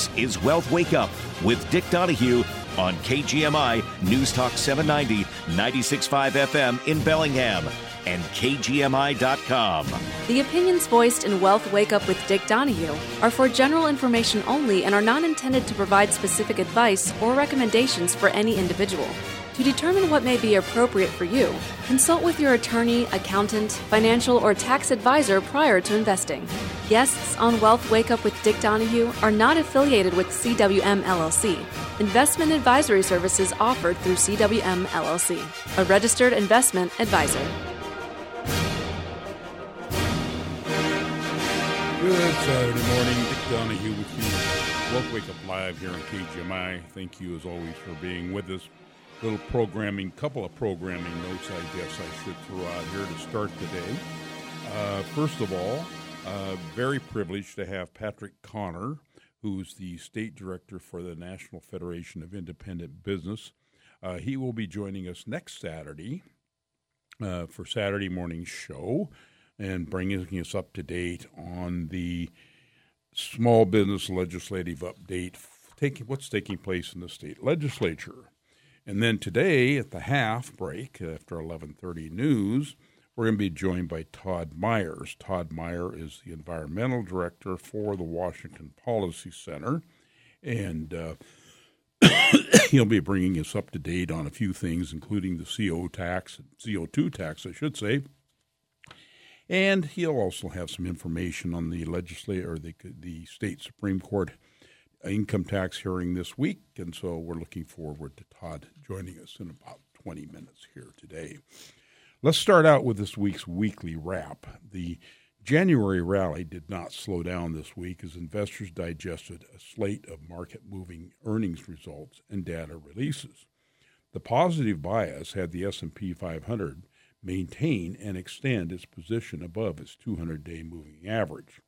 This is Wealth Wake Up with Dick Donahue on KGMI News Talk 790, 96.5 FM in Bellingham and KGMI.com. The opinions voiced in Wealth Wake Up with Dick Donahue are for general information only and are not intended to provide specific advice or recommendations for any individual. To determine what may be appropriate for you, consult with your attorney, accountant, financial, or tax advisor prior to investing. Guests on Wealth Wake Up with Dick Donahue are not affiliated with CWM LLC. Investment advisory services offered through CWM LLC, a registered investment advisor. Good Saturday morning. Dick Donahue with you. Wealth Wake Up Live here on KGMI. Thank you, as always, for being with us little programming, couple of programming notes, I guess I should throw out here to start today. Uh, first of all, uh, very privileged to have Patrick Connor, who's the state director for the National Federation of Independent Business. Uh, he will be joining us next Saturday uh, for Saturday morning show and bringing us up to date on the small business legislative update taking what's taking place in the state legislature. And then today at the half break after 11:30 news, we're going to be joined by Todd Myers. Todd Meyer is the environmental director for the Washington Policy Center, and uh, he'll be bringing us up to date on a few things, including the CO tax, CO2 tax, I should say. And he'll also have some information on the legislature or the the state supreme court income tax hearing this week, and so we're looking forward to Todd joining us in about 20 minutes here today. Let's start out with this week's weekly wrap. The January rally did not slow down this week as investors digested a slate of market moving earnings results and data releases. The positive bias had the S&P 500 maintain and extend its position above its 200-day moving average.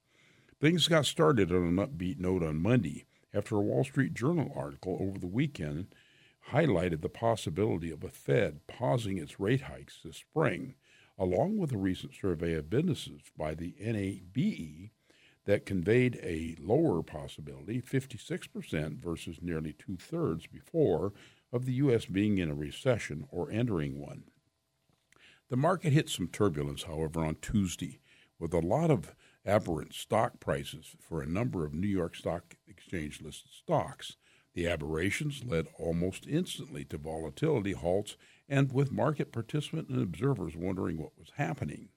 Things got started on an upbeat note on Monday after a Wall Street Journal article over the weekend highlighted the possibility of a Fed pausing its rate hikes this spring, along with a recent survey of businesses by the NABE that conveyed a lower possibility, 56% versus nearly two thirds before, of the U.S. being in a recession or entering one. The market hit some turbulence, however, on Tuesday, with a lot of aberrant stock prices for a number of New York Stock Exchange listed stocks. The aberrations led almost instantly to volatility halts and with market participants and observers wondering what was happening.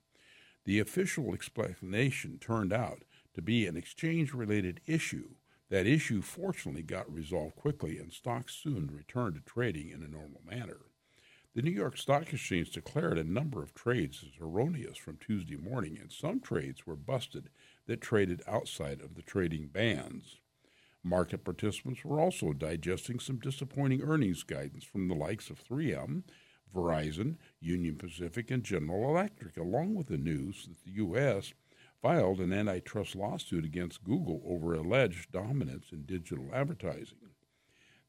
The official explanation turned out to be an exchange related issue. That issue fortunately got resolved quickly and stocks soon returned to trading in a normal manner. The New York Stock Exchange declared a number of trades as erroneous from Tuesday morning, and some trades were busted that traded outside of the trading bands. Market participants were also digesting some disappointing earnings guidance from the likes of 3M, Verizon, Union Pacific, and General Electric, along with the news that the U.S. filed an antitrust lawsuit against Google over alleged dominance in digital advertising.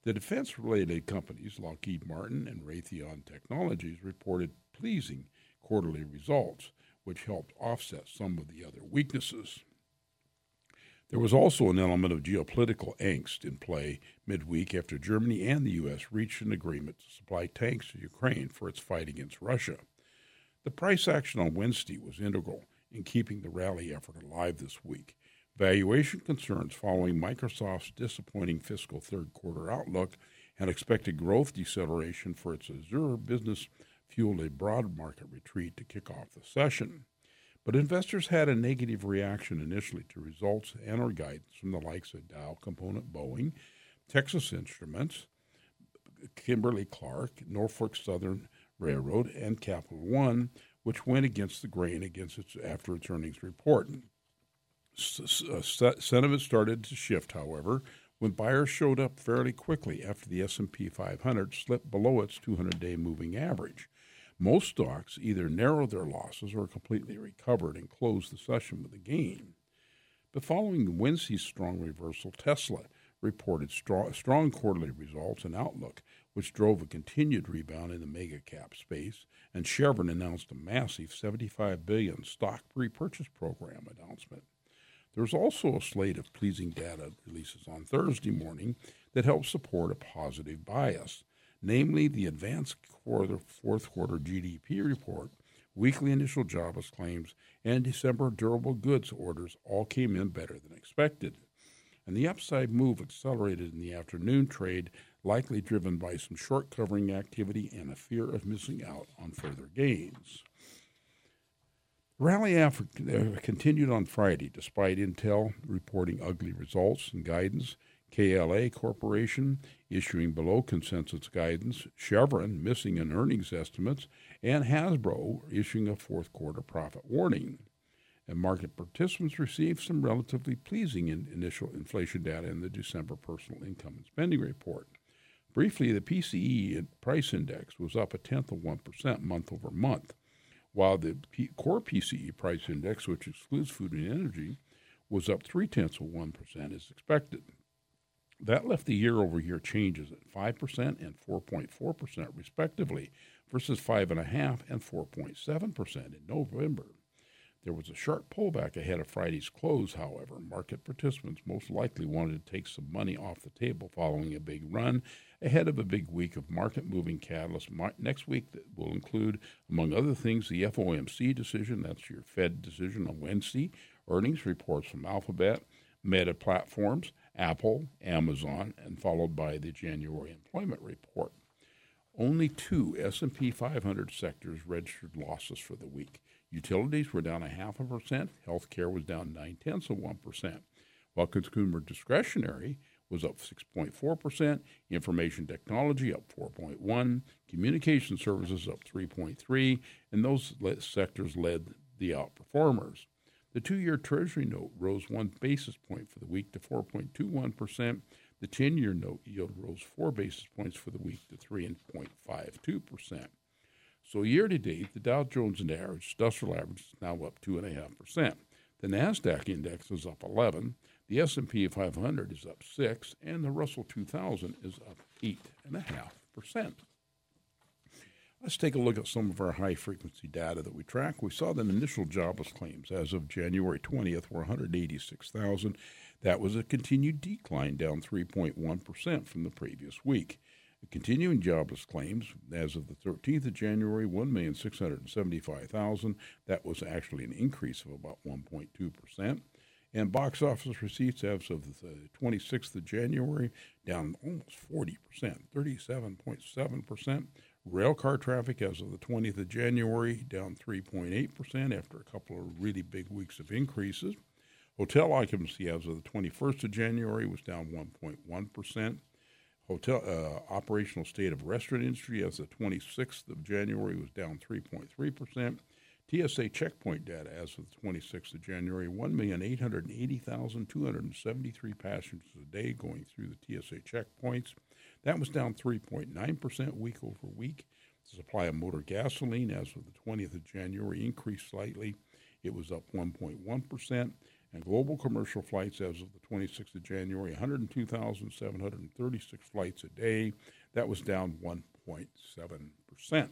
The defense related companies, Lockheed Martin and Raytheon Technologies, reported pleasing quarterly results, which helped offset some of the other weaknesses. There was also an element of geopolitical angst in play midweek after Germany and the U.S. reached an agreement to supply tanks to Ukraine for its fight against Russia. The price action on Wednesday was integral in keeping the rally effort alive this week Valuation concerns following Microsoft's disappointing fiscal third quarter outlook and expected growth deceleration for its Azure business fueled a broad market retreat to kick off the session. But investors had a negative reaction initially to results and or guidance from the likes of Dow Component Boeing, Texas Instruments, Kimberly Clark, Norfolk Southern Railroad, and Capital One, which went against the grain against its after its earnings report. Uh, sentiment started to shift, however, when buyers showed up fairly quickly after the S&P 500 slipped below its 200-day moving average. Most stocks either narrowed their losses or completely recovered and closed the session with a gain. But following Wednesday's strong reversal, Tesla reported strong, strong quarterly results and outlook, which drove a continued rebound in the mega cap space, and Chevron announced a massive 75 billion stock repurchase program announcement. There's also a slate of pleasing data releases on Thursday morning that help support a positive bias, namely the advanced quarter, fourth quarter GDP report, weekly initial jobless claims, and December durable goods orders all came in better than expected. And the upside move accelerated in the afternoon trade, likely driven by some short covering activity and a fear of missing out on further gains. Rally Africa uh, continued on Friday despite Intel reporting ugly results and guidance, KLA Corporation issuing below consensus guidance, Chevron missing in earnings estimates, and Hasbro issuing a fourth quarter profit warning. And market participants received some relatively pleasing in initial inflation data in the December personal income and spending report. Briefly, the PCE price index was up a tenth of 1% month over month while the P- core PCE price index, which excludes food and energy, was up three tenths of 1% as expected. That left the year over year changes at 5% and 4.4% respectively versus 5.5 and 4.7% in November. There was a sharp pullback ahead of Friday's close, however. Market participants most likely wanted to take some money off the table following a big run ahead of a big week of market moving catalysts next week that will include, among other things, the FOMC decision. That's your Fed decision on Wednesday, earnings reports from Alphabet, Meta Platforms, Apple, Amazon, and followed by the January employment report. Only two S&P 500 sectors registered losses for the week. Utilities were down a half a percent. Healthcare was down nine tenths of one percent, while consumer discretionary was up 6.4%, information technology up 4.1, communication services up 3.3, and those sectors led the outperformers. The two-year Treasury note rose one basis point for the week to 4.21%. The 10-year note yield rose four basis points for the week to 3.52%. So year to date, the Dow Jones average, Industrial Average is now up 2.5%. The NASDAQ index is up 11 the S&P 500 is up 6 and the Russell 2000 is up 8.5%. Let's take a look at some of our high frequency data that we track. We saw that initial jobless claims as of January 20th were 186,000. That was a continued decline, down 3.1% from the previous week. Continuing jobless claims as of the 13th of January, 1,675,000. That was actually an increase of about 1.2%. And box office receipts as of the 26th of January down almost 40%, 37.7%. Rail car traffic as of the 20th of January down 3.8% after a couple of really big weeks of increases. Hotel occupancy as of the 21st of January was down 1.1%. Hotel uh, operational state of restaurant industry as of the 26th of January was down 3.3%. TSA checkpoint data as of the 26th of January 1,880,273 passengers a day going through the TSA checkpoints. That was down 3.9% week over week. The supply of motor gasoline as of the 20th of January increased slightly. It was up 1.1%. And global commercial flights as of the 26th of January, 102,736 flights a day. That was down 1.7%.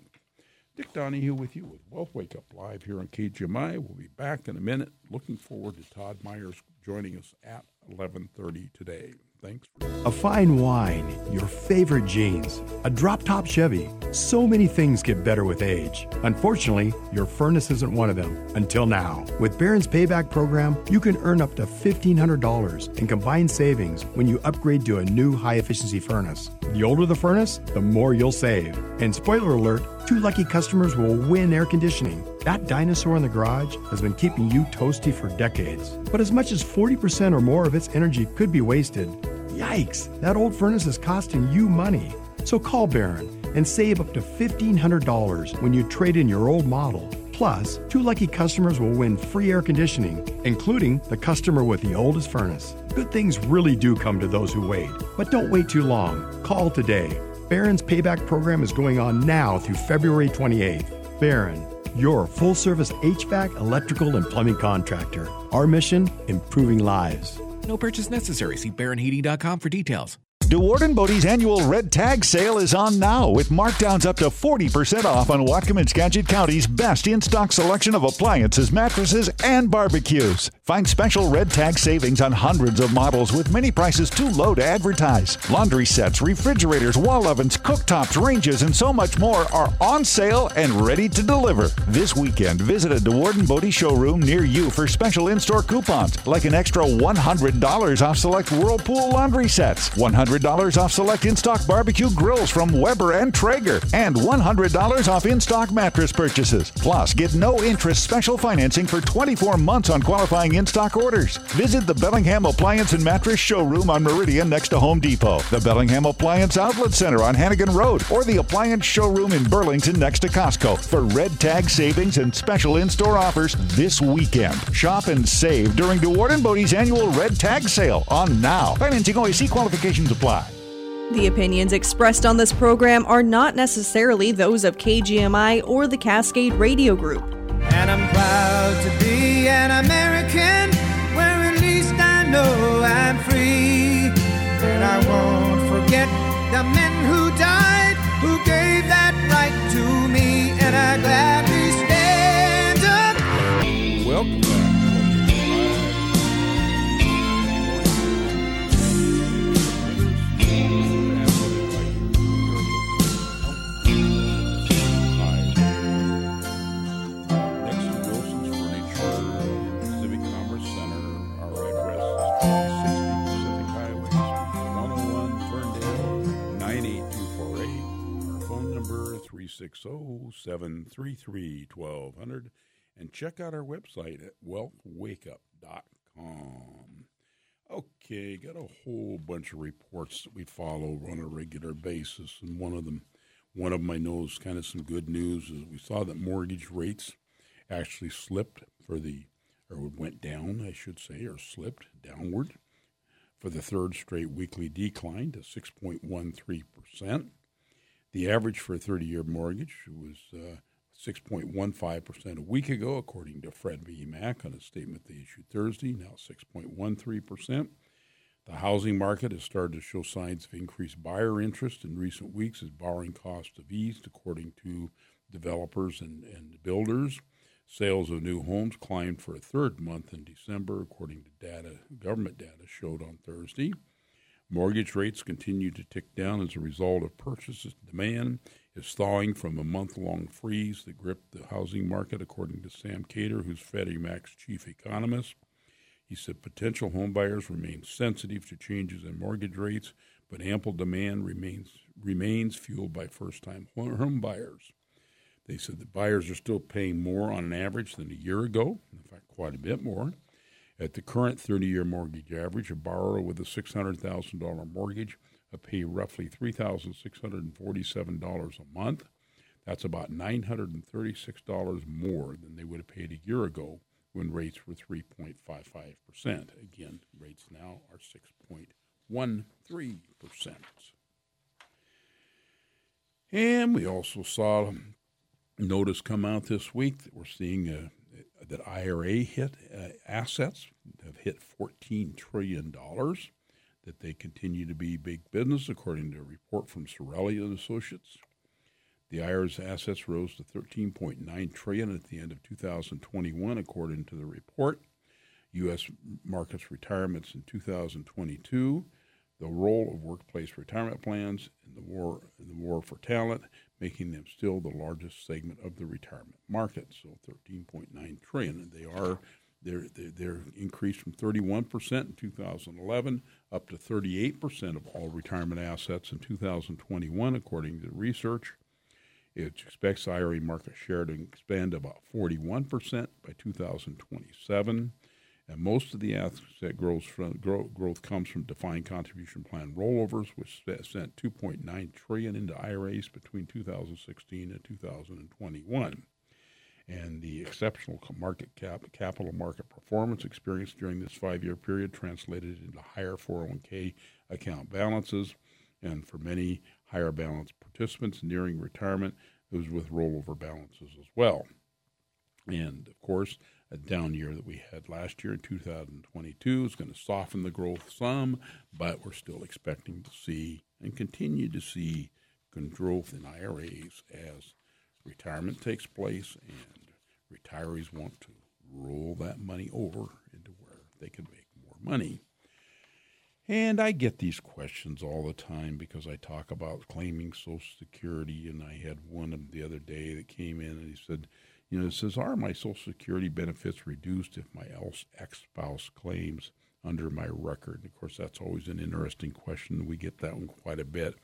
Dick Donahue with you with Wealth Wake Up Live here on KGMI. We'll be back in a minute. Looking forward to Todd Myers joining us at 11:30 today. Thanks. A fine wine, your favorite jeans, a drop top Chevy. So many things get better with age. Unfortunately, your furnace isn't one of them until now. With Barron's Payback Program, you can earn up to $1,500 in combined savings when you upgrade to a new high efficiency furnace. The older the furnace, the more you'll save. And spoiler alert, two lucky customers will win air conditioning. That dinosaur in the garage has been keeping you toasty for decades. But as much as 40% or more of its energy could be wasted. Yikes, that old furnace is costing you money. So call Barron and save up to $1,500 when you trade in your old model. Plus, two lucky customers will win free air conditioning, including the customer with the oldest furnace. Good things really do come to those who wait. But don't wait too long. Call today. Barron's payback program is going on now through February 28th. Barron, your full service HVAC, electrical, and plumbing contractor. Our mission improving lives. No purchase necessary. See BarronHeating.com for details. DeWaard & Bode's annual Red Tag sale is on now with markdowns up to 40% off on Whatcom and Skagit County's best in stock selection of appliances, mattresses, and barbecues. Find special red tag savings on hundreds of models with many prices too low to advertise. Laundry sets, refrigerators, wall ovens, cooktops, ranges, and so much more are on sale and ready to deliver. This weekend, visit a DeWaard & Bode showroom near you for special in-store coupons, like an extra $100 off select Whirlpool laundry sets, $100 off select in-stock barbecue grills from Weber and Traeger, and $100 off in-stock mattress purchases. Plus, get no interest special financing for 24 months on qualifying in stock orders. Visit the Bellingham Appliance and Mattress Showroom on Meridian next to Home Depot, the Bellingham Appliance Outlet Center on Hannegan Road, or the Appliance Showroom in Burlington next to Costco for red tag savings and special in store offers this weekend. Shop and save during DeWaard & Bode's annual red tag sale on now. Financing OAC qualifications apply. The opinions expressed on this program are not necessarily those of KGMI or the Cascade Radio Group. And I'm proud to be an American where at least I know I'm free. And I won't forget the men who died who gave that right to me. And I gladly 360-733-1200. And check out our website at wealthwakeup.com. Okay, got a whole bunch of reports that we follow on a regular basis, and one of them, one of them I know is kind of some good news. Is we saw that mortgage rates actually slipped for the, or went down, I should say, or slipped downward for the third straight weekly decline to six point one three percent. The average for a 30 year mortgage was uh, 6.15% a week ago, according to Freddie Mac on a statement they issued Thursday, now 6.13%. The housing market has started to show signs of increased buyer interest in recent weeks as borrowing costs have eased, according to developers and, and builders. Sales of new homes climbed for a third month in December, according to data, government data showed on Thursday. Mortgage rates continue to tick down as a result of purchases. Demand is thawing from a month long freeze that gripped the housing market, according to Sam Khater, who's Freddie Mac's chief economist. He said potential homebuyers remain sensitive to changes in mortgage rates, but ample demand remains remains fueled by first time home buyers. They said that buyers are still paying more on an average than a year ago, in fact, quite a bit more. At the current 30 year mortgage average, a borrower with a $600,000 mortgage will pay roughly $3,647 a month. That's about $936 more than they would have paid a year ago when rates were 3.55%. Again, rates now are 6.13%. And we also saw notice come out this week that we're seeing uh, that IRA hit uh, assets have hit $14 trillion, that they continue to be big business, according to a report from Cerulli and Associates. The IRA's assets rose to 13.9 trillion at the end of 2021, according to the report. U.S. markets retirements in 2022, the role of workplace retirement plans in the war in the war for talent, making them still the largest segment of the retirement market. So 13.9 trillion, and they are they're they're, they're increased from 31 percent in 2011 up to 38 percent of all retirement assets in 2021, according to research. It expects IRA market share to expand about 41 percent by 2027. And most of the asset growth, from, growth comes from defined contribution plan rollovers, which sent 2.9 trillion into IRAs between 2016 and 2021. And the exceptional market cap, capital market performance experienced during this five-year period translated into higher 401k account balances, and for many higher balance participants nearing retirement, it was with rollover balances as well. And of course, a down year that we had last year in 2022 is going to soften the growth some, but we're still expecting to see and continue to see growth in IRAs as retirement takes place and retirees want to roll that money over into where they can make more money. And I get these questions all the time because I talk about claiming Social Security. And I had one the other day that came in and he said, You know, it says, Are my Social Security benefits reduced if my ex spouse claims under my record? And of course, that's always an interesting question. We get that one quite a bit.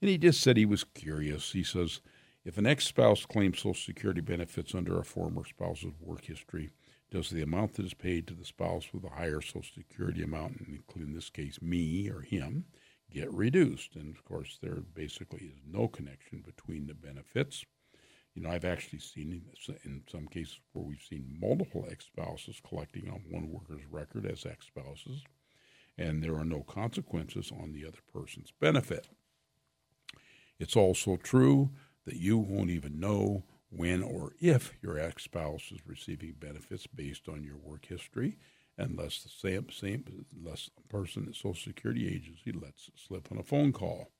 And he just said he was curious. He says, If an ex spouse claims Social Security benefits under a former spouse's work history, does the amount that is paid to the spouse with a higher Social Security amount, including in this case me or him, get reduced? And of course, there basically is no connection between the benefits. You know, I've actually seen in some cases where we've seen multiple ex spouses collecting on one worker's record as ex spouses, and there are no consequences on the other person's benefit. It's also true that you won't even know when or if your ex spouse is receiving benefits based on your work history, unless the same, same unless a person at Social Security agency lets it slip on a phone call.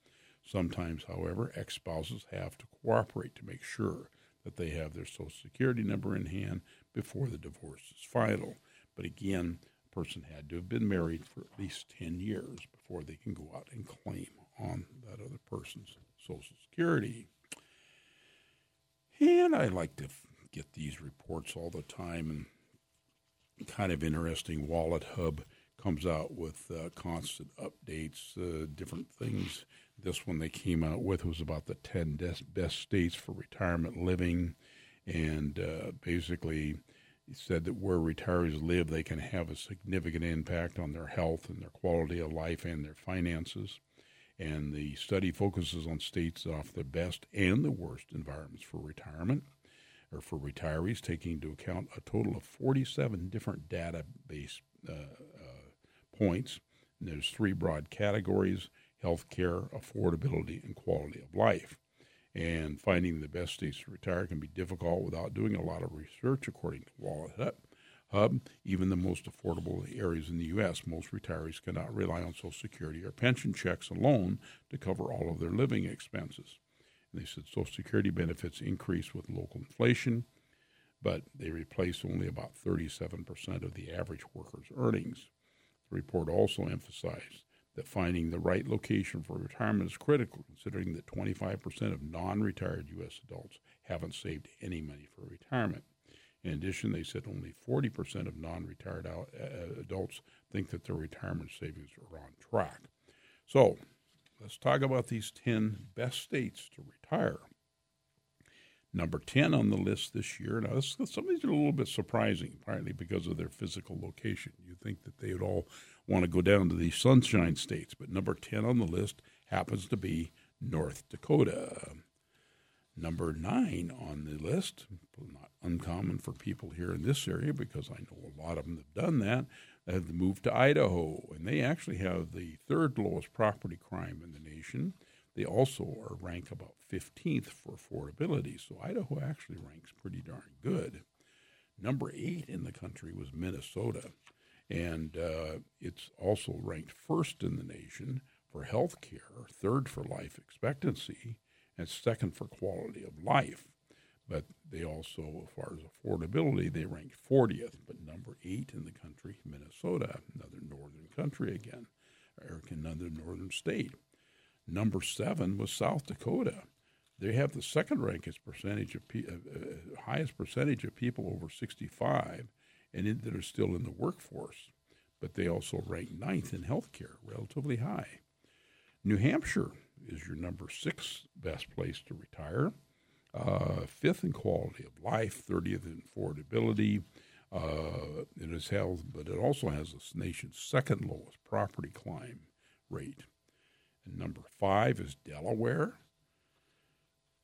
Sometimes, however, ex spouses have to cooperate to make sure that they have their Social Security number in hand before the divorce is final. But again, a person had to have been married for at least 10 years before they can go out and claim on that other person's Social Security. And I like to get these reports all the time and kind of interesting. Wallet Hub comes out with uh, constant updates, uh, different things. This one they came out with was about the 10 best states for retirement living. And uh, basically, said that where retirees live, they can have a significant impact on their health and their quality of life and their finances and the study focuses on states offer the best and the worst environments for retirement or for retirees, taking into account a total of 47 different database uh, points. And there's three broad categories healthcare, affordability, and quality of life. And finding the best states to retire can be difficult without doing a lot of research, according to Wallet hub, even the most affordable areas in the U.S., most retirees cannot rely on Social Security or pension checks alone to cover all of their living expenses. And they said Social Security benefits increase with local inflation, but they replace only about 37% of the average worker's earnings. The report also emphasized that finding the right location for retirement is critical, considering that 25% of non retired U.S. adults haven't saved any money for retirement. In addition, they said only 40% of non retired uh, adults think that their retirement savings are on track. So let's talk about these 10 best states to retire. Number 10 on the list this year. Now, this, some of these are a little bit surprising, partly because of their physical location. You'd think that they would all want to go down to the sunshine states, but number 10 on the list happens to be North Dakota. Number nine on the list, not uncommon for people here in this area because I know a lot of them have done that, have moved to Idaho. And they actually have the third lowest property crime in the nation. They also are ranked about 15th for affordability. So Idaho actually ranks pretty darn good. Number eight in the country was Minnesota. And uh, it's also ranked first in the nation for health care, third for life expectancy, and second for quality of life. But they also, as far as affordability, they ranked 40th, but number eight in the country, Minnesota, another northern country again, or another northern state. Number seven was South Dakota. They have the second ranked percentage of uh, uh, highest percentage of people over 65 and in, that are still in the workforce, but they also rank ninth in healthcare, relatively high. New Hampshire is your number six best place to retire. Uh, fifth in quality of life, 30th in affordability. Uh, it is held, but it also has the nation's second lowest property crime rate. And number five is Delaware.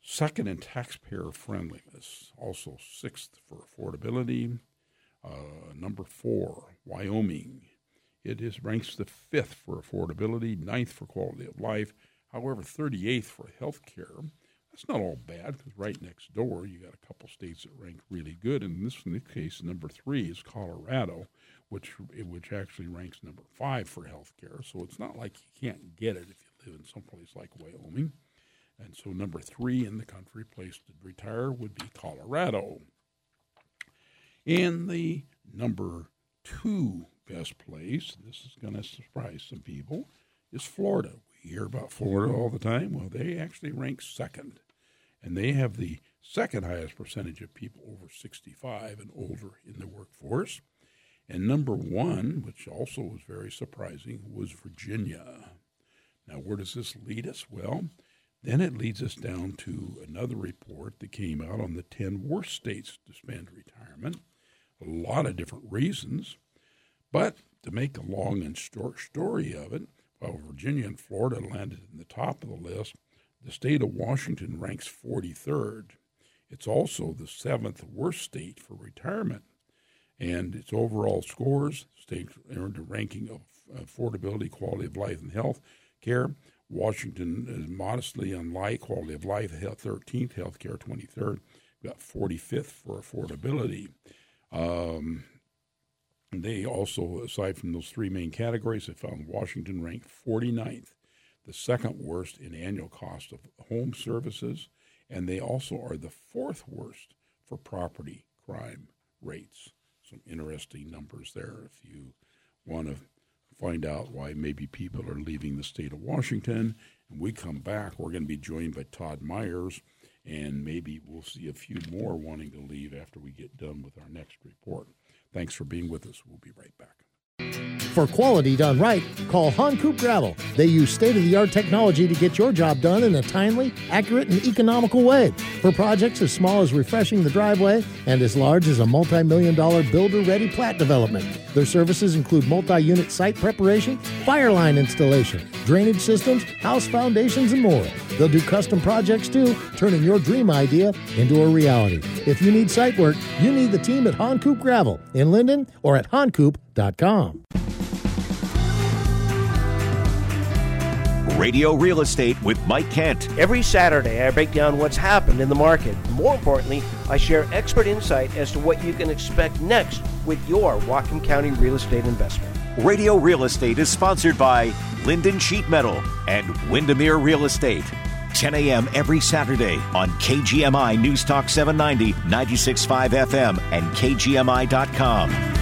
Second in taxpayer friendliness, also sixth for affordability. Uh, number four, Wyoming. It is ranks the fifth for affordability, ninth for quality of life, However, 38th for health care, that's not all bad because right next door you got a couple states that rank really good. And in this, in this case, number three is Colorado, which which actually ranks number five for health care. So it's not like you can't get it if you live in some place like Wyoming. And so number three in the country place to retire would be Colorado. And the number two best place, this is going to surprise some people, is Florida. We hear about Florida all the time. Well, they actually rank second, and they have the second highest percentage of people over 65 and older in the workforce. And number one, which also was very surprising, was Virginia. Now, where does this lead us? Well, then it leads us down to another report that came out on the 10 worst states to spend retirement. A lot of different reasons. But to make a long and short story of it, while Virginia and Florida landed in the top of the list, the state of Washington ranks 43rd. It's also the seventh worst state for retirement. And its overall scores, state earned a ranking of affordability, quality of life, and health care. Washington is modestly unlike quality of life, health 13th, health care 23rd, got 45th for affordability. Um, they also, aside from those three main categories, they found Washington ranked 49th, the second worst in annual cost of home services, and they also are the fourth worst for property crime rates. Some interesting numbers there if you want to find out why maybe people are leaving the state of Washington. And we come back, we're going to be joined by Todd Myers, and maybe we'll see a few more wanting to leave after we get done with our next report. Thanks for being with us. We'll be right back. For quality done right, call Han Coop Gravel. They use state of the art technology to get your job done in a timely, accurate, and economical way. For projects as small as refreshing the driveway and as large as a multi million dollar builder ready plat development. Their services include multi unit site preparation, fire line installation, drainage systems, house foundations, and more. They'll do custom projects too, turning your dream idea into a reality. If you need site work, you need the team at Han Coop Gravel in Lynden or at hancoop.com. Radio Real Estate with Mike Kent. Every Saturday, I break down what's happened in the market. More importantly, I share expert insight as to what you can expect next with your Whatcom County real estate investment. Radio Real Estate is sponsored by Lynden Sheet Metal and Windermere Real Estate. 10 a.m. every Saturday on KGMI News Talk 790, 96.5 FM, and KGMI.com.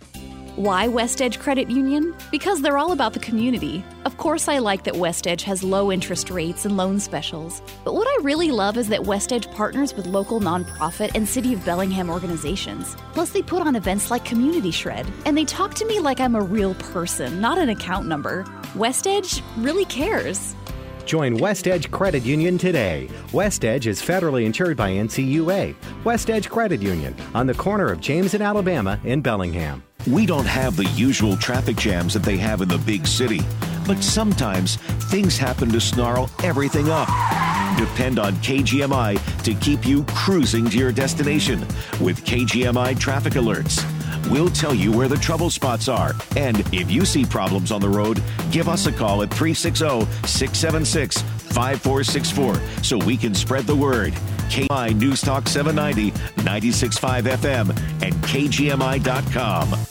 Why West Edge Credit Union? Because they're all about the community. Of course, I like that West Edge has low interest rates and loan specials. But what I really love is that West Edge partners with local nonprofit and City of Bellingham organizations. Plus, they put on events like Community Shred, and they talk to me like I'm a real person, not an account number. West Edge really cares. Join West Edge Credit Union today. West Edge is federally insured by NCUA. West Edge Credit Union on the corner of James and Alabama in Bellingham. We don't have the usual traffic jams that they have in the big city, but sometimes things happen to snarl everything up. Depend on KGMI to keep you cruising to your destination with KGMI traffic alerts. We'll tell you where the trouble spots are. And if you see problems on the road, give us a call at 360 676 5464 so we can spread the word. KGMI News Talk 790, 96.5 FM, and KGMI.com.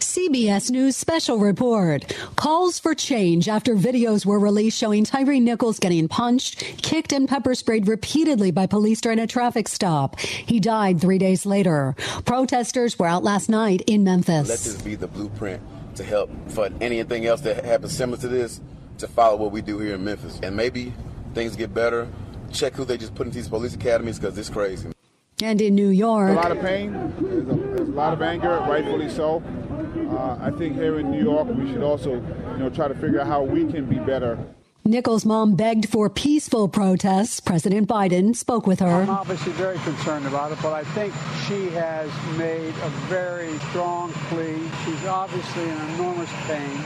CBS News Special Report. Calls for change after videos were released showing Tyre Nichols getting punched, kicked, and pepper sprayed repeatedly by police during a traffic stop. He died three days later. Protesters were out last night in Memphis. Let this be the blueprint to help for anything else that happens similar to this to follow what we do here in Memphis. And maybe things get better. Check who they just put into these police academies because it's crazy. And in New York, a lot of pain, there's a, there's a lot of anger, rightfully so. Uh, I think here in New York, we should also, you know, try to figure out how we can be better Nichols' mom begged for peaceful protests. President Biden spoke with her. I'm obviously very concerned about it, but I think she has made a very strong plea. She's obviously in enormous pain.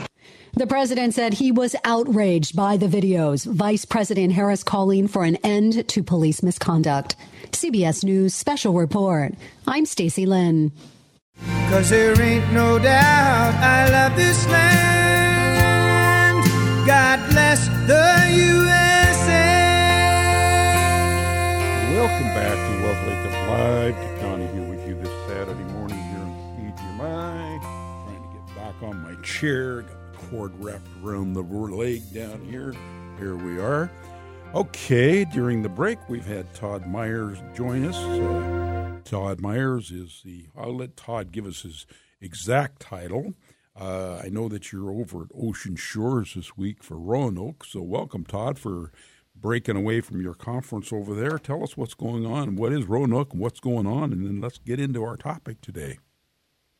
The president said he was outraged by the videos. Vice President Harris calling for an end to police misconduct. CBS News special report. I'm Stacey Lynn. Cause there ain't no doubt I love this land. God bless the USA. Welcome back to Wealth Wake Up Live. Dick Donahue with you this Saturday morning here on KGMI. Trying to get back on my chair. Got the cord wrapped around the leg down here. Here we are. Okay, during the break, we've had Todd Myers join us. Uh, Todd Myers is the, I'll let Todd give us his exact title. Uh, I know that you're over at Ocean Shores this week for Roanoke, so welcome, Todd, for breaking away from your conference over there. Tell us what's going on. What is Roanoke and what's going on? And then let's get into our topic today.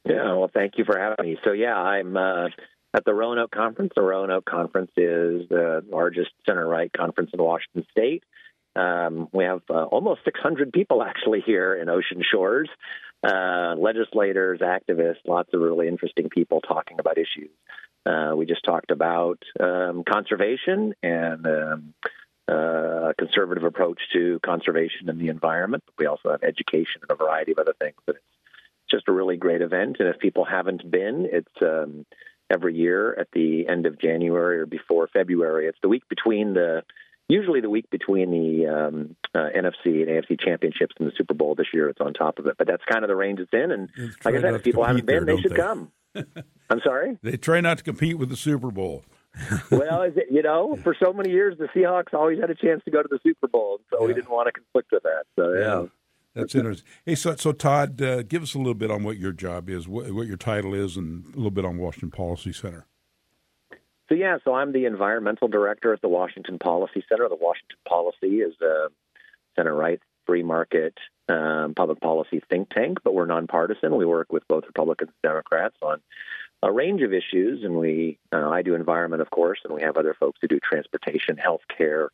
Yeah, well, thank you for having me. So, yeah, I'm uh, at the Roanoke Conference. The Roanoke Conference is the largest center right conference in Washington State. Um, we have uh, almost 600 people actually here in Ocean Shores uh, legislators, activists, lots of really interesting people talking about issues. Uh, we just talked about um, conservation and um, uh, a conservative approach to conservation and the environment. We also have education and a variety of other things. But it's just a really great event. And if people haven't been, it's um, every year at the end of January or before February. It's the week between the usually the week between the um, uh, NFC and AFC championships and the Super Bowl. This year, it's on top of it, but that's kind of the range it's in. And like I said, if people haven't been, there, they should they? come. I'm sorry. They try not to compete with the Super Bowl. well, it, you know, for so many years, the Seahawks always had a chance to go to the Super Bowl, so yeah. we didn't want to conflict with that. So yeah. yeah. That's interesting. Hey, so, so Todd, uh, give us a little bit on what your job is, what, what your title is, and a little bit on Washington Policy Center. So yeah, so I'm the environmental director at the Washington Policy Center. The Washington Policy is a center right, free market, um, public policy think tank, but we're nonpartisan. We work with both Republicans and Democrats on a range of issues, and we uh, I do environment, of course, and we have other folks who do transportation, health care,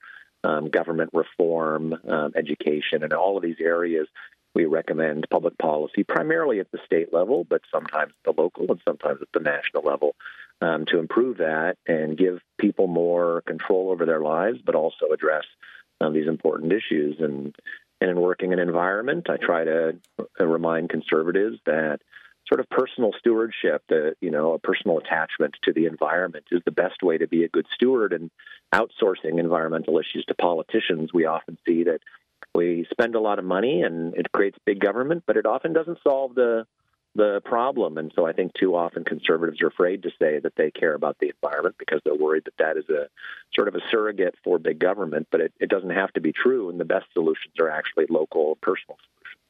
um, government reform, um, education, and all of these areas. We recommend public policy primarily at the state level, but sometimes at the local and sometimes at the national level um, to improve that and give people more control over their lives, but also address um, these important issues. And, and in working in environment, I try to uh, remind conservatives that sort of personal stewardship, the you know, a personal attachment to the environment is the best way to be a good steward. And outsourcing environmental issues to politicians, we often see that we spend a lot of money and it creates big government, but it often doesn't solve the the problem. And so I think too often conservatives are afraid to say that they care about the environment because they're worried that that is a sort of a surrogate for big government. But it, it doesn't have to be true, and the best solutions are actually local, personal solutions.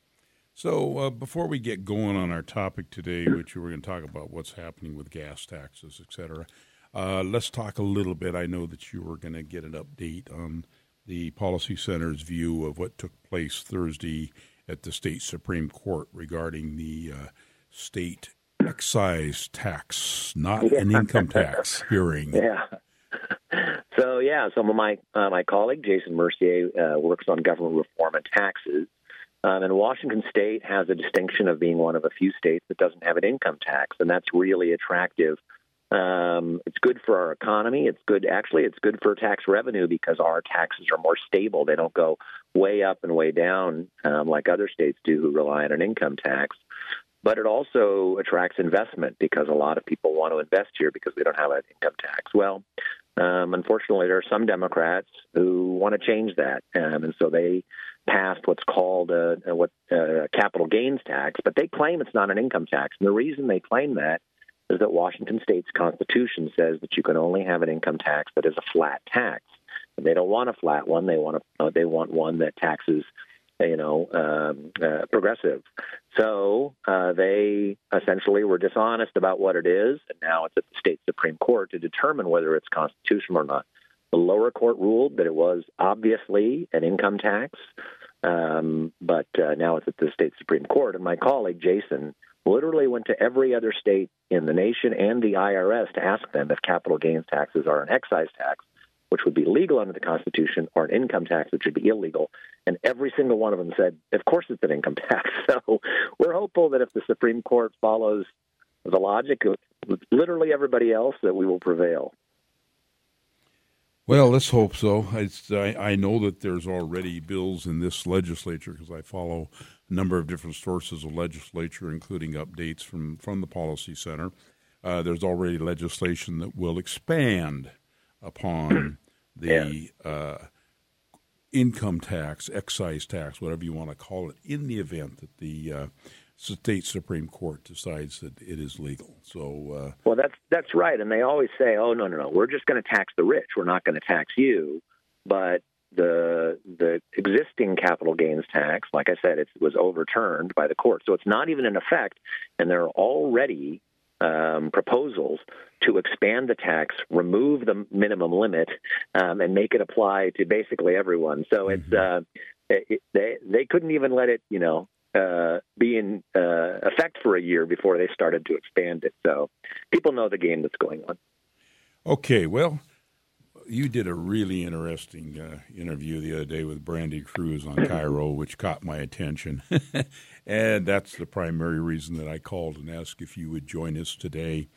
So uh, before we get going on our topic today, which we're going to talk about what's happening with gas taxes, et cetera, uh, let's talk a little bit. I know that you were going to get an update on the Policy Center's view of what took place Thursday at the state Supreme Court regarding the uh, state excise tax, not an income tax hearing. Yeah. So yeah, some of my uh, my colleague Jason Mercier uh, works on government reform and taxes, um, and Washington State has a distinction of being one of a few states that doesn't have an income tax, and that's really attractive. Um, it's good for our economy. It's good, actually, it's good for tax revenue because our taxes are more stable. They don't go way up and way down um, like other states do who rely on an income tax but it also attracts investment because a lot of people want to invest here because we don't have an income tax. Well, um, unfortunately, there are some Democrats who want to change that, um, and so they passed what's called a, a what a capital gains tax, but they claim it's not an income tax. And the reason they claim that is that Washington State's constitution says that you can only have an income tax that is a flat tax. And they don't want a flat one; they want a uh, they want one that taxes you know, um, uh, progressive. So uh, they essentially were dishonest about what it is, and now it's at the state Supreme Court to determine whether it's constitutional or not. The lower court ruled that it was obviously an income tax. Um, but uh, now it's at the state Supreme Court. And my colleague, Jason, literally went to every other state in the nation and the IRS to ask them if capital gains taxes are an excise tax, which would be legal under the Constitution, or an income tax, which would be illegal. And every single one of them said, of course it's an income tax. So we're hopeful that if the Supreme Court follows the logic of literally everybody else, that we will prevail. Well, let's hope so. I, I know that there's already bills in this legislature because I follow a number of different sources of legislature, including updates from, from the Policy Center. Uh, there's already legislation that will expand upon the uh, income tax, excise tax, whatever you want to call it, in the event that the uh, state supreme court decides that it is legal. So, uh, well, that's that's right, and they always say, "Oh, no, no, no, we're just going to tax the rich. We're not going to tax you." But the the existing capital gains tax, like I said, it was overturned by the court, so it's not even in effect, and there are already um, proposals to expand the tax, remove the minimum limit, um, and make it apply to basically everyone. So mm-hmm. it's uh, it, they they couldn't even let it, you know, uh, be in uh, effect for a year before they started to expand it. So people know the game that's going on. Okay, well, you did a really interesting uh, interview the other day with Brandi Kruse on KIRO, which caught my attention. and that's the primary reason that I called and asked if you would join us today.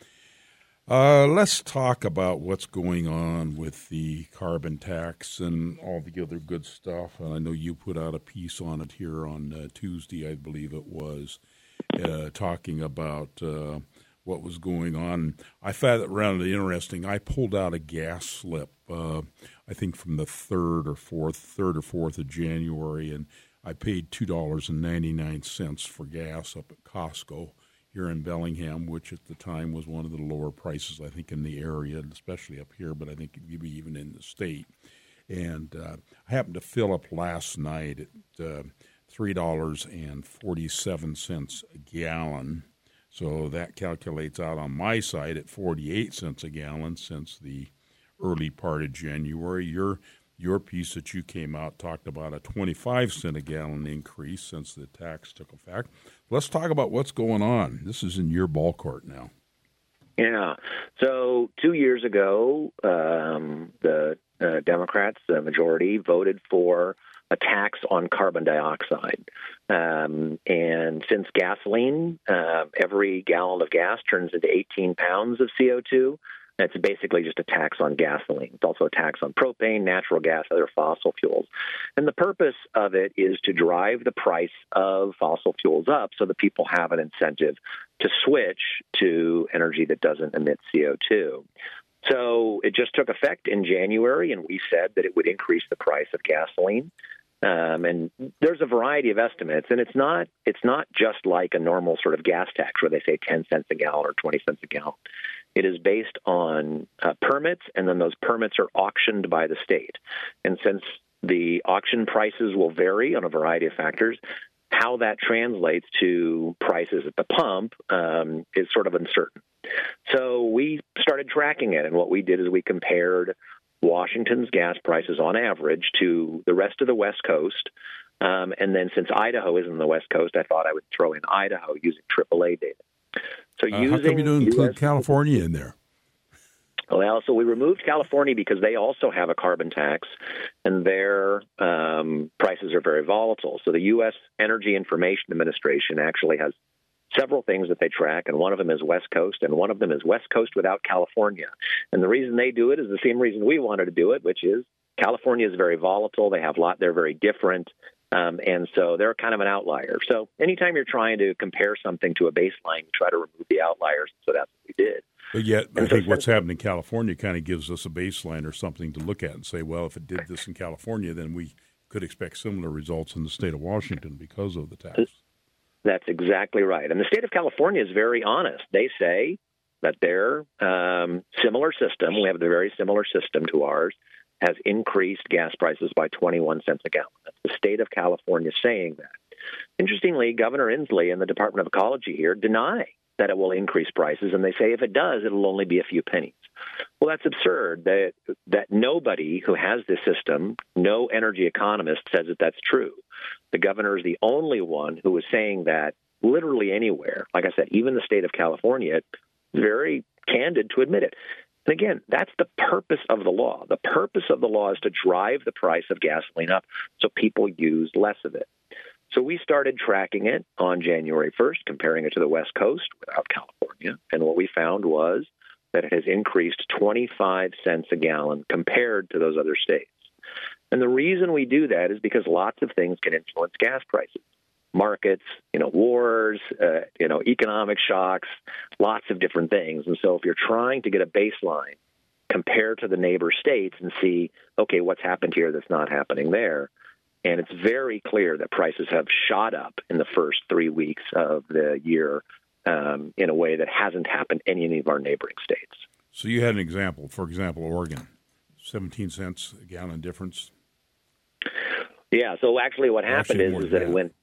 Uh, let's talk about what's going on with the carbon tax and all the other good stuff. And I know you put out a piece on it here on uh, Tuesday, I believe it was, uh, talking about uh, what was going on. I found it rather interesting. I pulled out a gas slip, uh, I think from the third or fourth, third or fourth of January, and I paid two dollars and ninety nine cents for gas up at Costco here in Bellingham, which at the time was one of the lower prices, I think, in the area, especially up here, but I think maybe even in the state. And uh, I happened to fill up last night at uh, $3.47 a gallon. So that calculates out on my side at 48 cents a gallon since the early part of January. Your your piece that you came out talked about a 25 cent a gallon increase since the tax took effect. Let's talk about what's going on. This is in your ball court now. Yeah. So two years ago, um, the uh, Democrats, the majority, voted for a tax on carbon dioxide. Um, and since gasoline, uh, every gallon of gas turns into 18 pounds of CO2, it's basically just a tax on gasoline. It's also a tax on propane, natural gas, other fossil fuels. And the purpose of it is to drive the price of fossil fuels up so that people have an incentive to switch to energy that doesn't emit CO2. So it just took effect in January, and we said that it would increase the price of gasoline. Um, and there's a variety of estimates, and it's not it's not just like a normal sort of gas tax where they say 10 cents a gallon or 20 cents a gallon. It is based on uh, permits, and then those permits are auctioned by the state. And since the auction prices will vary on a variety of factors, how that translates to prices at the pump um, is sort of uncertain. So we started tracking it, and what we did is we compared Washington's gas prices on average to the rest of the West Coast. Um, and then since Idaho is on the West Coast, I thought I would throw in Idaho using AAA data. So uh, using how come you don't include US, California in there? Well, so we removed California because they also have a carbon tax, and their um, prices are very volatile. So the U.S. Energy Information Administration actually has several things that they track, and one of them is West Coast, and one of them is West Coast without California. And the reason they do it is the same reason we wanted to do it, which is California is very volatile. They have a lot. They're very different. Um, and so they're kind of an outlier. So anytime you're trying to compare something to a baseline, you try to remove the outliers. So that's what we did. But yet, and I so think what's happened in California kind of gives us a baseline or something to look at and say, well, if it did this in California, then we could expect similar results in the state of Washington because of the tax. That's exactly right. And the state of California is very honest. They say that their um, similar system, we have a very similar system to ours, has increased gas prices by 21 cents a gallon. That's the state of California saying that. Interestingly, Governor Inslee and the Department of Ecology here deny that it will increase prices, and they say if it does, it'll only be a few pennies. Well, that's absurd. That that nobody who has this system, no energy economist says that that's true. The governor is the only one who is saying that literally anywhere. Like I said, even the state of California, very candid to admit it. And again, that's the purpose of the law. The purpose of the law is to drive the price of gasoline up so people use less of it. So we started tracking it on January 1st, comparing it to the West Coast without California. And what we found was that it has increased 25 cents a gallon compared to those other states. And the reason we do that is because lots of things can influence gas prices. Markets, you know, wars, uh, you know, economic shocks, lots of different things. And so if you're trying to get a baseline, compare to the neighbor states and see, okay, what's happened here that's not happening there, and it's very clear that prices have shot up in the first three weeks of the year um, in a way that hasn't happened in any of our neighboring states. So you had an example, for example, Oregon, 17 cents a gallon difference. Yeah. So actually, what happened actually, is, is that, that it went.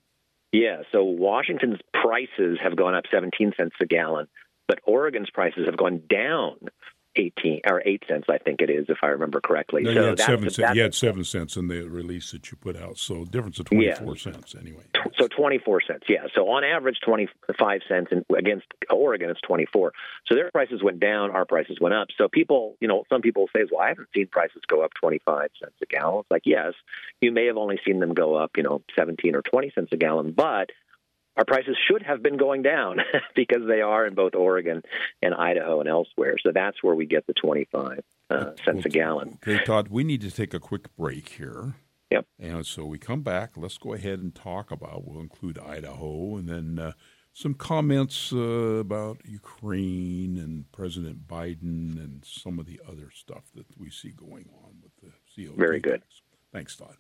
Yeah. So Washington's prices have gone up 17 cents a gallon, but Oregon's prices have gone down eighteen or eight cents, I think it is, if I remember correctly. No, so you had seven cents. You had seven cents in the release that you put out, so difference of twenty four yeah. cents anyway. So twenty four cents, yeah. So on average, twenty five cents, and against Oregon, it's twenty four. So their prices went down, our prices went up. So people, you know, some people say, "Well, I haven't seen prices go up twenty five cents a gallon." It's like, yes, you may have only seen them go up, you know, seventeen or twenty cents a gallon, but our prices should have been going down because they are in both Oregon and Idaho and elsewhere. So that's where we get the 25 uh, cents a gallon. Okay, Todd, we need to take a quick break here. Yep. And so we come back. Let's go ahead and talk about. We'll include Idaho and then uh, some comments uh, about Ukraine and President Biden and some of the other stuff that we see going on with the CO. Very good. Thanks, Todd.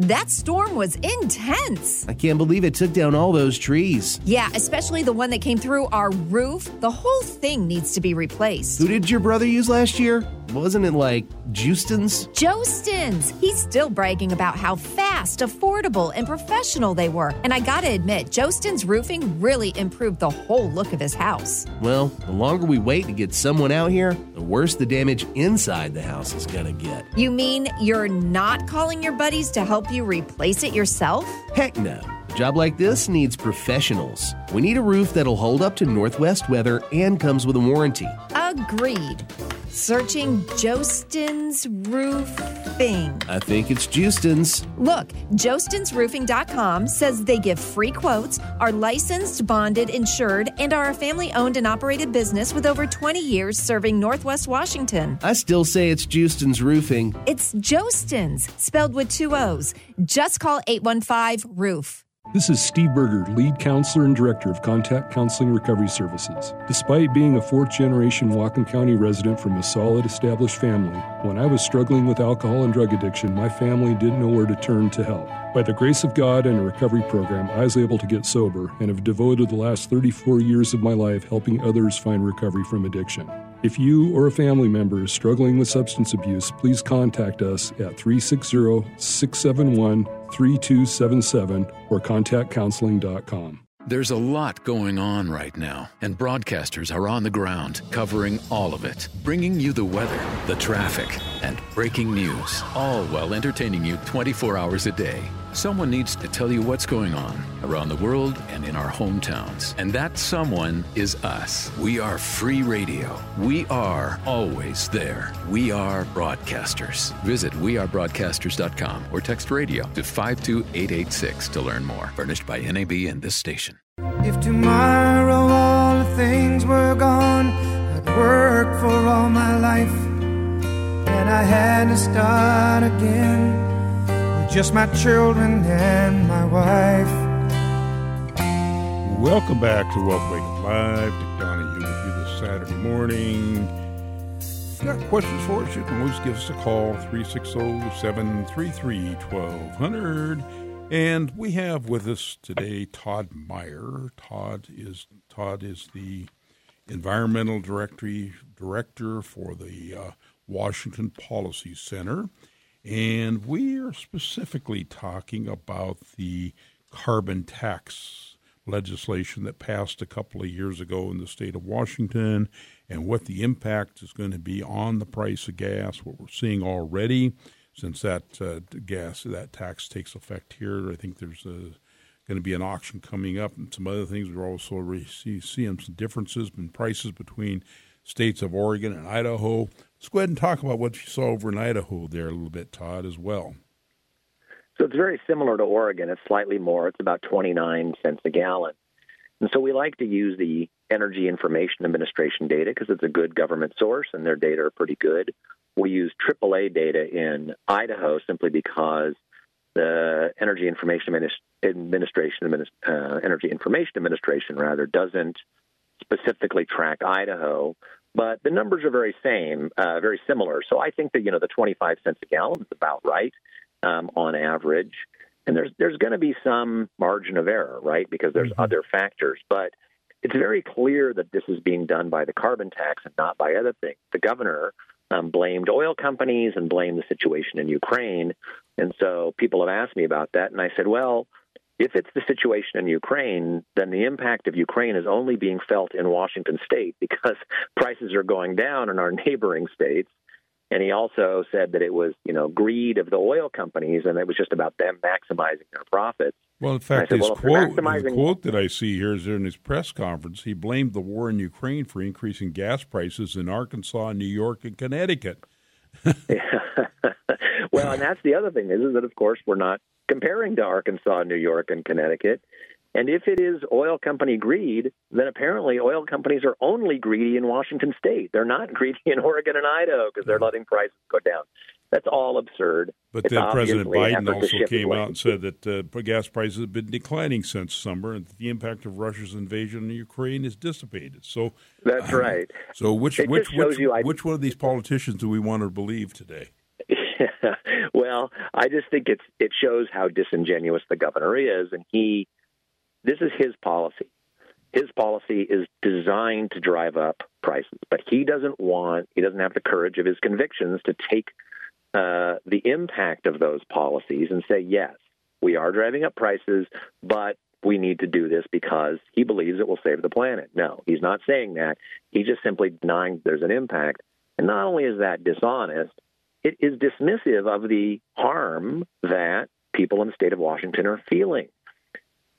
That storm was intense. I can't believe it took down all those trees. Yeah, especially the one that came through our roof. The whole thing needs to be replaced. Who did your brother use last year? Wasn't it like Jostens? Jostens. He's still bragging about how fast, affordable, and professional they were. And I gotta admit, Jostens roofing really improved the whole look of his house. Well, the longer we wait to get someone out here, the worse the damage inside the house is gonna get. You mean you're not calling your buddies to help you replace it yourself? Heck no. A job like this needs professionals. We need a roof that'll hold up to Northwest weather and comes with a warranty. Agreed. Searching Jostens Roofing. I think it's Jostens. Look, JostensRoofing.com says they give free quotes, are licensed, bonded, insured, and are a family owned and operated business with over 20 years serving Northwest Washington. I still say it's Jostens Roofing. It's Jostens, spelled with two O's. Just call 815 Roof. This is Steve Berger, lead counselor and director of Contact Counseling Recovery Services. Despite being a fourth generation Whatcom County resident from a solid established family, when I was struggling with alcohol and drug addiction, my family didn't know where to turn to help. By the grace of God and a recovery program, I was able to get sober and have devoted the last 34 years of my life helping others find recovery from addiction. If you or a family member is struggling with substance abuse, please contact us at 360 671 3277 or contactcounseling.com. There's a lot going on right now, and broadcasters are on the ground covering all of it, bringing you the weather, the traffic, and breaking news, all while entertaining you 24 hours a day. Someone needs to tell you what's going on around the world and in our hometowns. And that someone is us. We are free radio. We are always there. We are broadcasters. Visit wearebroadcasters.com or text radio to 52886 to learn more. Furnished by NAB and this station. If tomorrow all the things were gone, I'd work for all my life. And I had to start again just my children and my wife. Welcome back to Wealth Wake Up Live. Dick Donahue with you this Saturday morning. If you got questions for us, you can always give us a call, 360-733-1200. And we have with us today Todd Meyer. Todd is Todd is the environmental directory director for the uh, Washington Policy Center. And we are specifically talking about the carbon tax legislation that passed a couple of years ago in the state of Washington and what the impact is going to be on the price of gas, what we're seeing already since that uh, gas, that tax takes effect here. I think there's a, going to be an auction coming up and some other things. We're also see, seeing some differences in prices between states of Oregon and Idaho. Let's go ahead and talk about what you saw over in Idaho there a little bit, Todd, as well. So it's very similar to Oregon. It's slightly more. It's about 29 cents a gallon. And so we like to use the Energy Information Administration data because it's a good government source and their data are pretty good. We use AAA data in Idaho simply because the Energy Information Administration, uh, Energy Information Administration, rather, doesn't specifically track Idaho, but the numbers are very same, uh, very similar. So I think that you know the 25 cents a gallon is about right um, on average. And there's there's going to be some margin of error, right? Because there's mm-hmm. other factors, but it's very clear that this is being done by the carbon tax and not by other things. The governor um, blamed oil companies and blamed the situation in Ukraine, and so people have asked me about that, and I said, well, if it's the situation in Ukraine, then the impact of Ukraine is only being felt in Washington state because prices are going down in our neighboring states. And he also said that it was, you know, greed of the oil companies, and it was just about them maximizing their profits. Well, in fact, said, his well, quote, the quote that I see here is in his press conference. He blamed the war in Ukraine for increasing gas prices in Arkansas, New York, and Connecticut. well, and that's the other thing is, is that, of course, we're not comparing to Arkansas, New York, and Connecticut. And if it is oil company greed, then apparently oil companies are only greedy in Washington state. They're not greedy in Oregon and Idaho because they're letting prices go down. That's all absurd. But it's then President Biden also came out and said that uh, gas prices have been declining since summer, and the impact of Russia's invasion of Ukraine is dissipated. So that's um, right. So which which which, which one of these politicians do we want to believe today? well, I just think it's it shows how disingenuous the governor is, and he this is his policy. His policy is designed to drive up prices, but he doesn't want, he doesn't have the courage of his convictions to take uh, the impact of those policies and say, yes, we are driving up prices, but we need to do this because he believes it will save the planet. No, he's not saying that. He's just simply denying there's an impact. And not only is that dishonest, it is dismissive of the harm that people in the state of Washington are feeling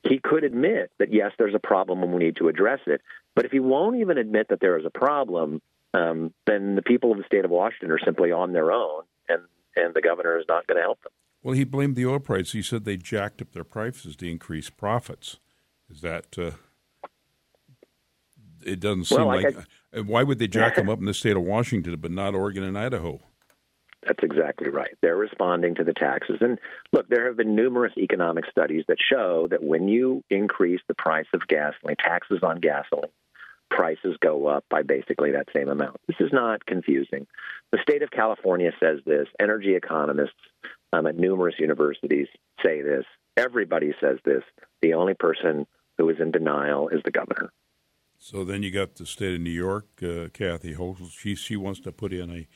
he could admit that yes, there's a problem and we need to address it. But if he won't even admit that there is a problem, um, then the people of the state of Washington are simply on their own, and and the governor is not going to help them. Well, he blamed the oil price. He said they jacked up their prices to increase profits. Is that? Uh, it doesn't seem well, like. I, uh, why would they jack them up in the state of Washington, but not Oregon and Idaho? That's exactly right. They're responding to the taxes. And look, there have been numerous economic studies that show that when you increase the price of gasoline, taxes on gasoline, prices go up by basically that same amount. This is not confusing. The state of California says this. Energy economists um, at numerous universities say this. Everybody says this. The only person who is in denial is the governor. So then you got the state of New York, uh, Kathy Hochul. She she wants to put in a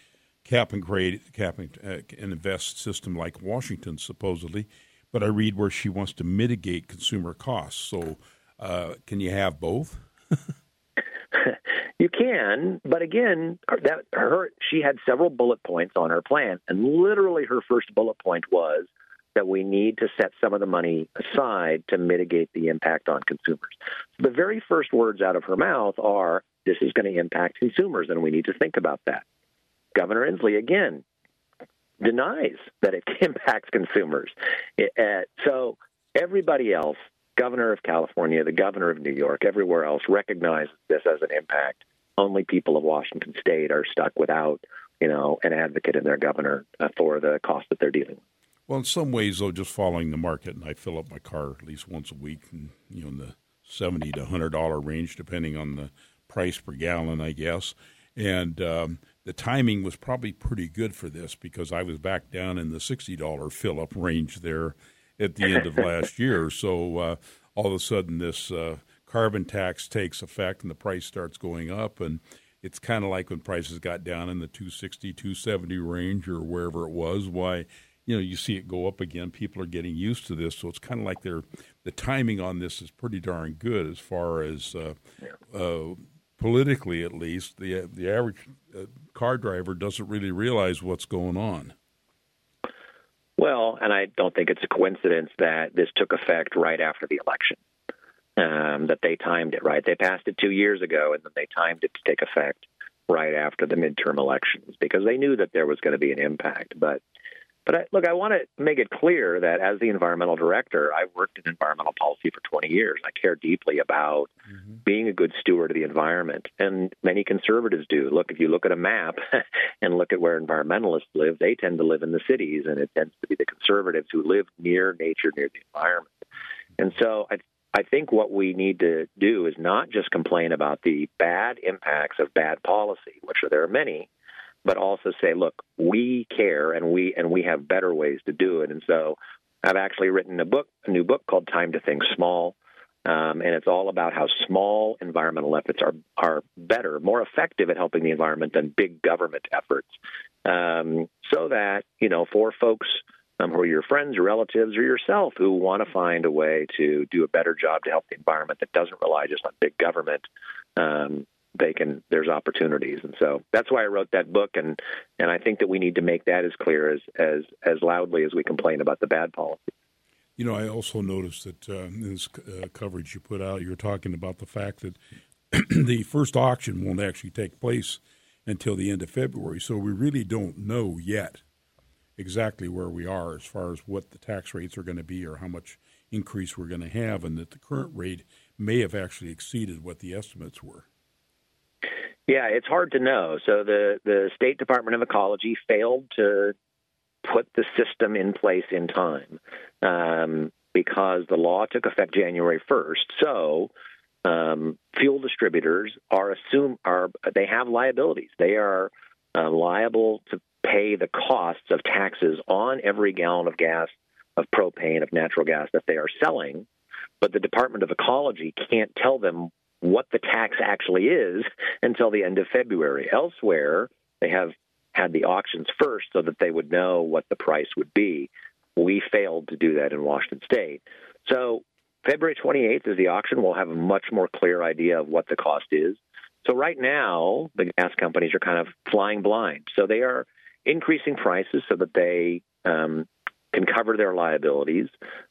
cap and grade, cap and, uh, and invest system like Washington, supposedly. But I read where she wants to mitigate consumer costs. So, uh, can you have both? you can, but again, that her she had several bullet points on her plan, and literally her first bullet point was that we need to set some of the money aside to mitigate the impact on consumers. The very first words out of her mouth are, "This is going to impact consumers, and we need to think about that." Governor Inslee again denies that it impacts consumers. Uh, so everybody else, governor of California, the governor of New York, everywhere else recognizes this as an impact. Only people of Washington State are stuck without, you know, an advocate in their governor uh, for the cost that they're dealing with. Well, in some ways, though, just following the market, and I fill up my car at least once a week, and you know, in the seventy to hundred dollar range, depending on the price per gallon, I guess. And um, the timing was probably pretty good for this because I was back down in the sixty dollar fill up range there at the end of last year. So uh, all of a sudden, this uh, carbon tax takes effect and the price starts going up, and it's kind of like when prices got down in the 260, 270 range or wherever it was. Why you know, you see it go up again. People are getting used to this, so it's kind of like they're the timing on this is pretty darn good as far as uh, uh, politically, at least. The the average uh, car driver doesn't really realize what's going on. Well, and I don't think it's a coincidence that this took effect right after the election. Um, that they timed it right. They passed it two years ago, and then they timed it to take effect right after the midterm elections because they knew that there was going to be an impact. But but I, look, I want to make it clear that as the environmental director, I've worked in environmental policy for 20 years. I care deeply about mm-hmm. being a good steward of the environment, and many conservatives do. Look, if you look at a map and look at where environmentalists live, they tend to live in the cities, and it tends to be the conservatives who live near nature, near the environment. And so I, I think what we need to do is not just complain about the bad impacts of bad policy, which are, there are many, but also say, look, we care and we and we have better ways to do it. And so I've actually written a book, a new book called Time to Think Small. Um, and it's all about how small environmental efforts are are better, more effective at helping the environment than big government efforts. Um, so that you know, for folks um, who are your friends, or relatives, or yourself who want to find a way to do a better job to help the environment that doesn't rely just on big government, um, they can there's opportunities and so that's why I wrote that book and and I think that we need to make that as clear as as as loudly as we complain about the bad policy. You know, I also noticed that uh, in this uh, coverage you put out, you're talking about the fact that the first auction won't actually take place until the end of February, so we really don't know yet exactly where we are as far as what the tax rates are going to be or how much increase we're going to have, and that the current rate may have actually exceeded what the estimates were. Yeah, it's hard to know. So the the State Department of Ecology failed to put the system in place in time um, because the law took effect January first. So um, fuel distributors are assume are they have liabilities. They are uh, liable to pay the costs of taxes on every gallon of gas, of propane, of natural gas that they are selling. But the Department of Ecology can't tell them what the tax actually is until the end of February. Elsewhere, they have had the auctions first so that they would know what the price would be. We failed to do that in Washington State. So, February 28th is the auction. We'll have a much more clear idea of what the cost is. So, right now, the gas companies are kind of flying blind. So, they are increasing prices so that they um, can cover their liabilities,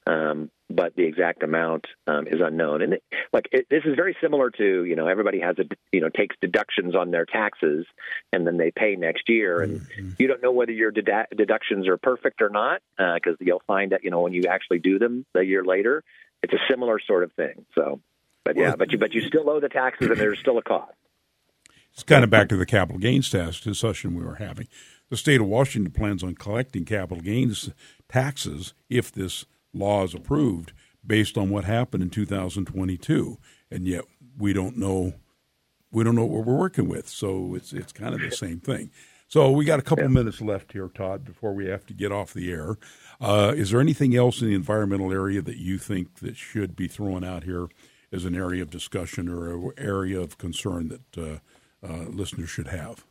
um, but the exact amount um, is unknown. And like it, this is very similar to you know everybody has a you know takes deductions on their taxes, and then they pay next year, and mm-hmm. you don't know whether your dedu- deductions are perfect or not because uh, you'll find that you know when you actually do them a year later, it's a similar sort of thing. So, but yeah, but you but you still owe the taxes, and there's still a cost. It's kind of back to the capital gains tax discussion we were having. The state of Washington plans on collecting capital gains taxes if this law is approved based on what happened in 2022 and yet we don't know we don't know what we're working with. So it's it's kind of the same thing. So we got a couple yeah. minutes left here todd before we have to get off the air. Uh, is there anything else in the environmental area that you think that should be thrown out here as an area of discussion or an area of concern that uh, uh, listeners should have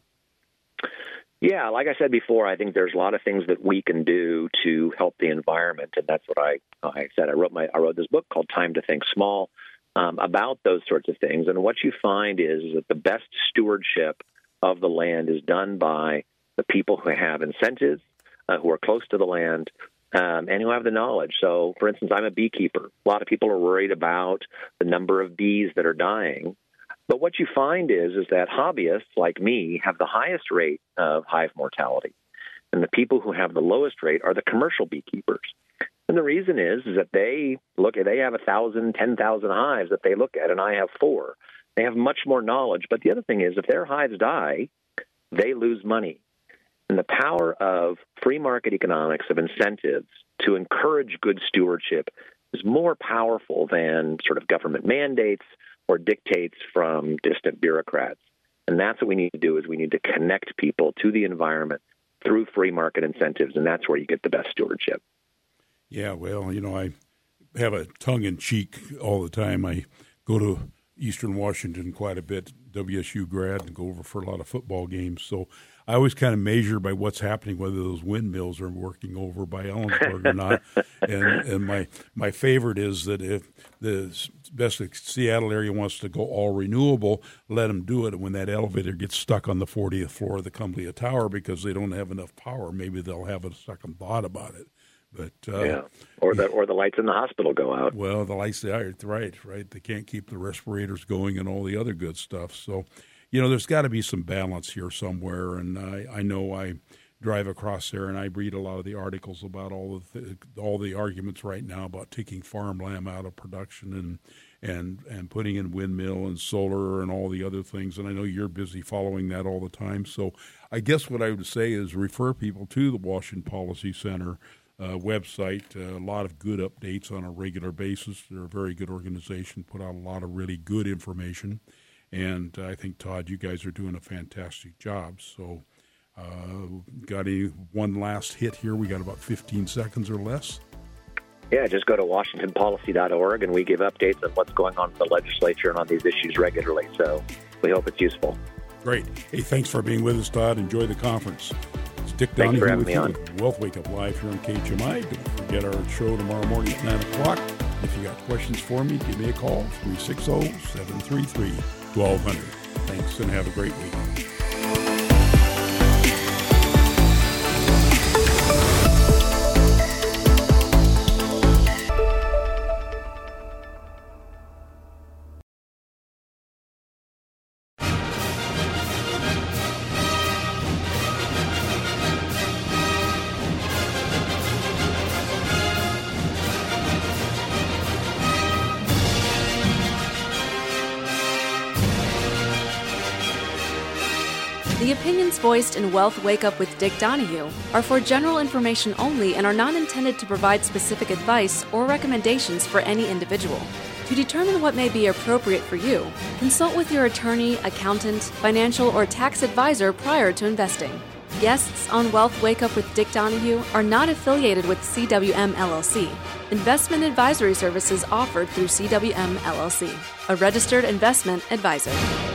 yeah, like I said before, I think there's a lot of things that we can do to help the environment, and that's what I I said. I wrote my I wrote this book called Time to Think Small um, about those sorts of things. And what you find is that the best stewardship of the land is done by the people who have incentives, uh, who are close to the land, um, and who have the knowledge. So, for instance, I'm a beekeeper. A lot of people are worried about the number of bees that are dying. But what you find is is that hobbyists like me have the highest rate of hive mortality, and the people who have the lowest rate are the commercial beekeepers. And the reason is is that they look at they have a thousand, ten thousand hives that they look at, and I have four. They have much more knowledge. But the other thing is, if their hives die, they lose money. And the power of free market economics of incentives to encourage good stewardship is more powerful than sort of government mandates or dictates from distant bureaucrats. And that's what we need to do is we need to connect people to the environment through free market incentives, and that's where you get the best stewardship. Yeah, well, you know, I have a tongue in cheek all the time. I go to Eastern Washington quite a bit, WSU grad, and go over for a lot of football games. So I always kind of measure by what's happening, whether those windmills are working over by Ellensburg or not. And and my my favorite is that if the best the Seattle area wants to go all renewable, let them do it. When that elevator gets stuck on the 40th floor of the Columbia Tower because they don't have enough power, maybe they'll have a second thought about it. But uh, yeah, or the or the lights in the hospital go out. Well, the lights, are right, right. They can't keep the respirators going and all the other good stuff. So, you know, there's got to be some balance here somewhere. And I, I know I drive across there and I read a lot of the articles about all the all the arguments right now about taking farmland out of production and and and putting in windmill and solar and all the other things. And I know you're busy following that all the time. So I guess what I would say is refer people to the Washington Policy Center uh, website. Uh, a lot of good updates on a regular basis. They're a very good organization, put out a lot of really good information. And I think, Todd, you guys are doing a fantastic job. So, uh, got any one last hit here? We got about 15 seconds or less. Yeah, just go to WashingtonPolicy.org and we give updates on what's going on in the legislature and on these issues regularly. So, we hope it's useful. Great. Hey, thanks for being with us, Todd. Enjoy the conference. It's Dick Donahue with me you on. Wealth Wake Up Live here on KGMI. Don't forget our show tomorrow morning at 9 o'clock. If you got questions for me, give me a call, 360-733-1200. Thanks, and have a great week. Voiced in Wealth Wake Up with Dick Donahue are for general information only and are not intended to provide specific advice or recommendations for any individual. To determine what may be appropriate for you, consult with your attorney, accountant, financial, or tax advisor prior to investing. Guests on Wealth Wake Up with Dick Donahue are not affiliated with CWM LLC. Investment advisory services offered through CWM LLC, a registered investment advisor.